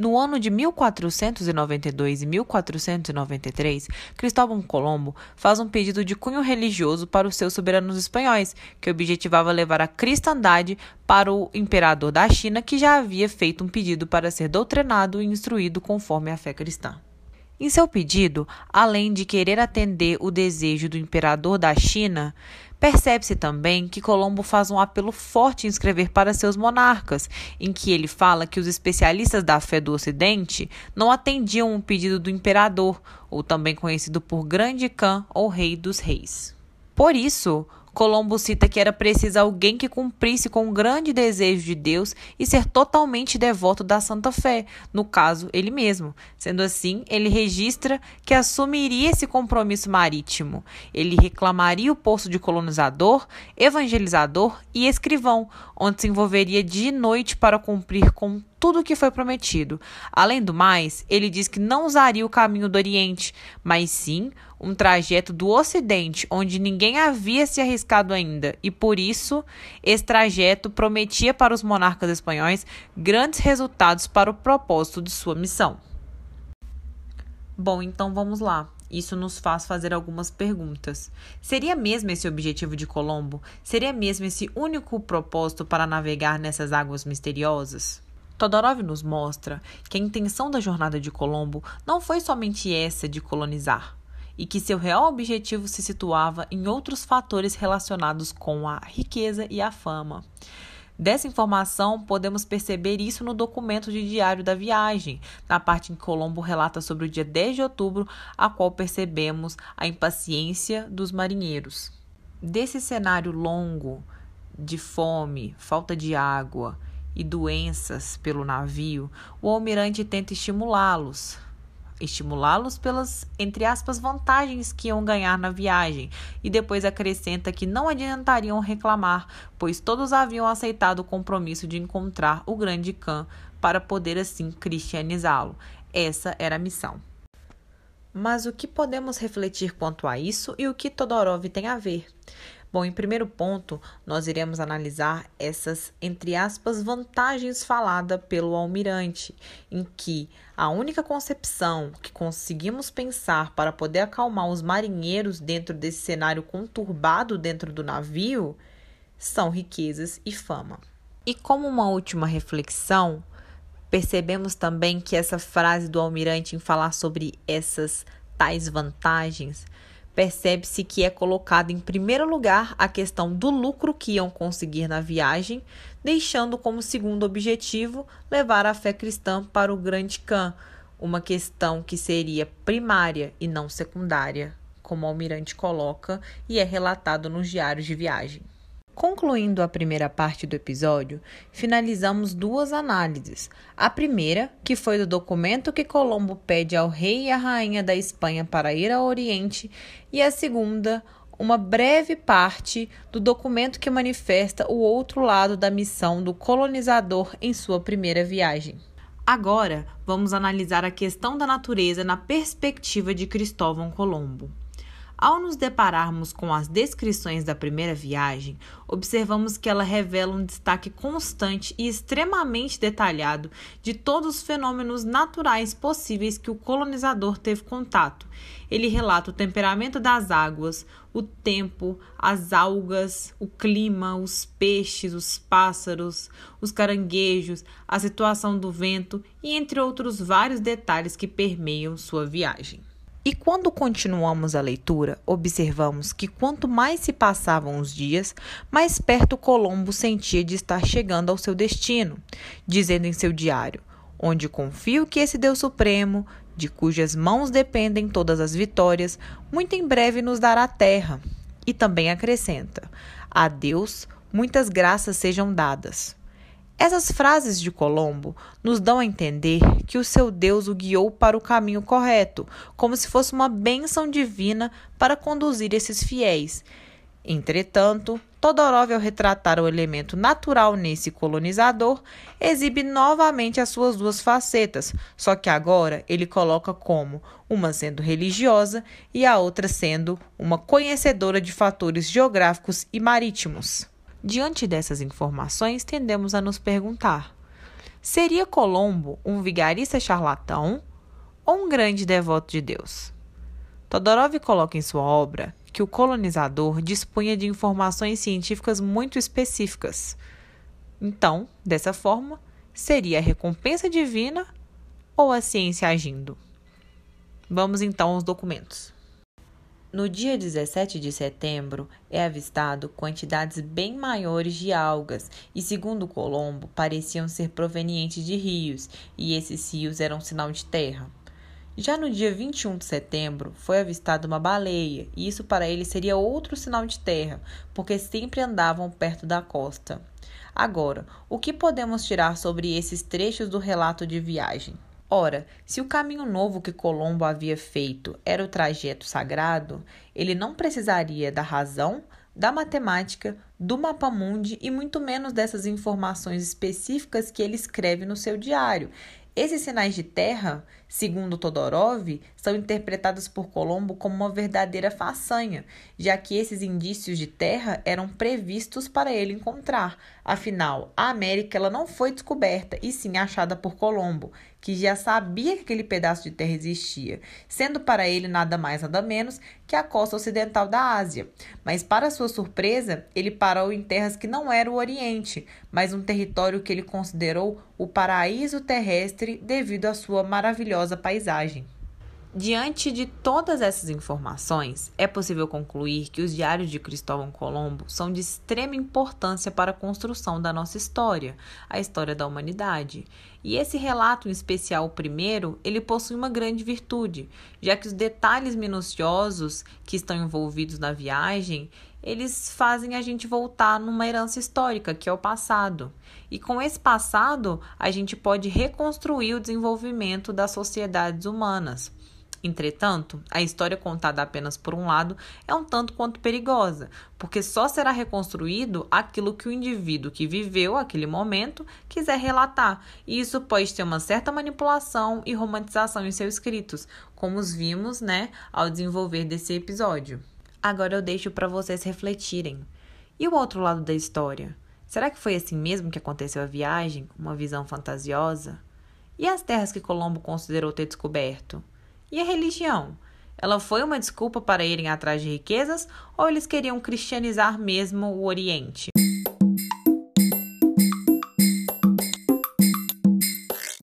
No ano de 1492 e 1493, Cristóvão Colombo faz um pedido de cunho religioso para os seus soberanos espanhóis, que objetivava levar a cristandade para o imperador da China, que já havia feito um pedido para ser doutrinado e instruído conforme a fé cristã. Em seu pedido, além de querer atender o desejo do imperador da China, Percebe-se também que Colombo faz um apelo forte em escrever para seus monarcas, em que ele fala que os especialistas da fé do Ocidente não atendiam o pedido do imperador, ou também conhecido por Grande Khan ou Rei dos Reis. Por isso, Colombo cita que era preciso alguém que cumprisse com o grande desejo de Deus e ser totalmente devoto da Santa Fé, no caso, ele mesmo. Sendo assim, ele registra que assumiria esse compromisso marítimo. Ele reclamaria o posto de colonizador, evangelizador e escrivão, onde se envolveria dia e noite para cumprir com tudo o que foi prometido. Além do mais, ele diz que não usaria o caminho do Oriente, mas sim um trajeto do Ocidente, onde ninguém havia se arriscado ainda, e por isso esse trajeto prometia para os monarcas espanhóis grandes resultados para o propósito de sua missão. Bom, então vamos lá. Isso nos faz fazer algumas perguntas. Seria mesmo esse o objetivo de Colombo? Seria mesmo esse único propósito para navegar nessas águas misteriosas? Todorov nos mostra que a intenção da jornada de Colombo não foi somente essa de colonizar, e que seu real objetivo se situava em outros fatores relacionados com a riqueza e a fama. Dessa informação, podemos perceber isso no documento de diário da viagem, na parte em que Colombo relata sobre o dia 10 de outubro, a qual percebemos a impaciência dos marinheiros. Desse cenário longo de fome, falta de água, e doenças pelo navio, o almirante tenta estimulá-los. Estimulá-los pelas, entre aspas, vantagens que iam ganhar na viagem, e depois acrescenta que não adiantariam reclamar, pois todos haviam aceitado o compromisso de encontrar o grande Khan para poder assim cristianizá-lo. Essa era a missão. Mas o que podemos refletir quanto a isso e o que Todorov tem a ver? Bom, em primeiro ponto, nós iremos analisar essas, entre aspas, vantagens faladas pelo almirante, em que a única concepção que conseguimos pensar para poder acalmar os marinheiros dentro desse cenário conturbado dentro do navio são riquezas e fama. E como uma última reflexão, percebemos também que essa frase do almirante em falar sobre essas tais vantagens percebe-se que é colocada em primeiro lugar a questão do lucro que iam conseguir na viagem, deixando como segundo objetivo levar a fé cristã para o grande Khan, uma questão que seria primária e não secundária, como o almirante coloca e é relatado nos diários de viagem. Concluindo a primeira parte do episódio, finalizamos duas análises. A primeira, que foi do documento que Colombo pede ao rei e à rainha da Espanha para ir ao Oriente, e a segunda, uma breve parte do documento que manifesta o outro lado da missão do colonizador em sua primeira viagem. Agora, vamos analisar a questão da natureza na perspectiva de Cristóvão Colombo. Ao nos depararmos com as descrições da primeira viagem, observamos que ela revela um destaque constante e extremamente detalhado de todos os fenômenos naturais possíveis que o colonizador teve contato. Ele relata o temperamento das águas, o tempo, as algas, o clima, os peixes, os pássaros, os caranguejos, a situação do vento e entre outros vários detalhes que permeiam sua viagem. E quando continuamos a leitura, observamos que quanto mais se passavam os dias, mais perto Colombo sentia de estar chegando ao seu destino, dizendo em seu diário: Onde confio que esse Deus Supremo, de cujas mãos dependem todas as vitórias, muito em breve nos dará terra. E também acrescenta: A Deus muitas graças sejam dadas. Essas frases de Colombo nos dão a entender que o seu Deus o guiou para o caminho correto, como se fosse uma bênção divina para conduzir esses fiéis. Entretanto, Todorov, ao retratar o elemento natural nesse colonizador, exibe novamente as suas duas facetas, só que agora ele coloca como uma sendo religiosa e a outra sendo uma conhecedora de fatores geográficos e marítimos. Diante dessas informações, tendemos a nos perguntar: Seria Colombo um vigarista charlatão ou um grande devoto de Deus? Todorov coloca em sua obra que o colonizador dispunha de informações científicas muito específicas. Então, dessa forma, seria a recompensa divina ou a ciência agindo? Vamos então aos documentos. No dia 17 de setembro, é avistado quantidades bem maiores de algas e, segundo Colombo, pareciam ser provenientes de rios, e esses rios eram sinal de terra. Já no dia 21 de setembro, foi avistada uma baleia, e isso para ele seria outro sinal de terra, porque sempre andavam perto da costa. Agora, o que podemos tirar sobre esses trechos do relato de viagem? Ora, se o caminho novo que Colombo havia feito era o trajeto sagrado, ele não precisaria da razão, da matemática, do mapa mundi e muito menos dessas informações específicas que ele escreve no seu diário. Esses sinais de terra, segundo Todorov, são interpretados por Colombo como uma verdadeira façanha, já que esses indícios de terra eram previstos para ele encontrar. Afinal, a América ela não foi descoberta, e sim achada por Colombo, que já sabia que aquele pedaço de terra existia, sendo para ele nada mais nada menos que a costa ocidental da Ásia. Mas, para sua surpresa, ele parou em terras que não eram o Oriente, mas um território que ele considerou o paraíso terrestre devido à sua maravilhosa paisagem. Diante de todas essas informações, é possível concluir que os diários de Cristóvão Colombo são de extrema importância para a construção da nossa história, a história da humanidade. E esse relato, em especial o primeiro, ele possui uma grande virtude, já que os detalhes minuciosos que estão envolvidos na viagem, eles fazem a gente voltar numa herança histórica, que é o passado. E com esse passado, a gente pode reconstruir o desenvolvimento das sociedades humanas. Entretanto, a história contada apenas por um lado é um tanto quanto perigosa, porque só será reconstruído aquilo que o indivíduo que viveu aquele momento quiser relatar, e isso pode ter uma certa manipulação e romantização em seus escritos, como os vimos, né, ao desenvolver desse episódio. Agora eu deixo para vocês refletirem. E o outro lado da história? Será que foi assim mesmo que aconteceu a viagem? Uma visão fantasiosa? E as terras que Colombo considerou ter descoberto? E a religião? Ela foi uma desculpa para irem atrás de riquezas ou eles queriam cristianizar mesmo o Oriente?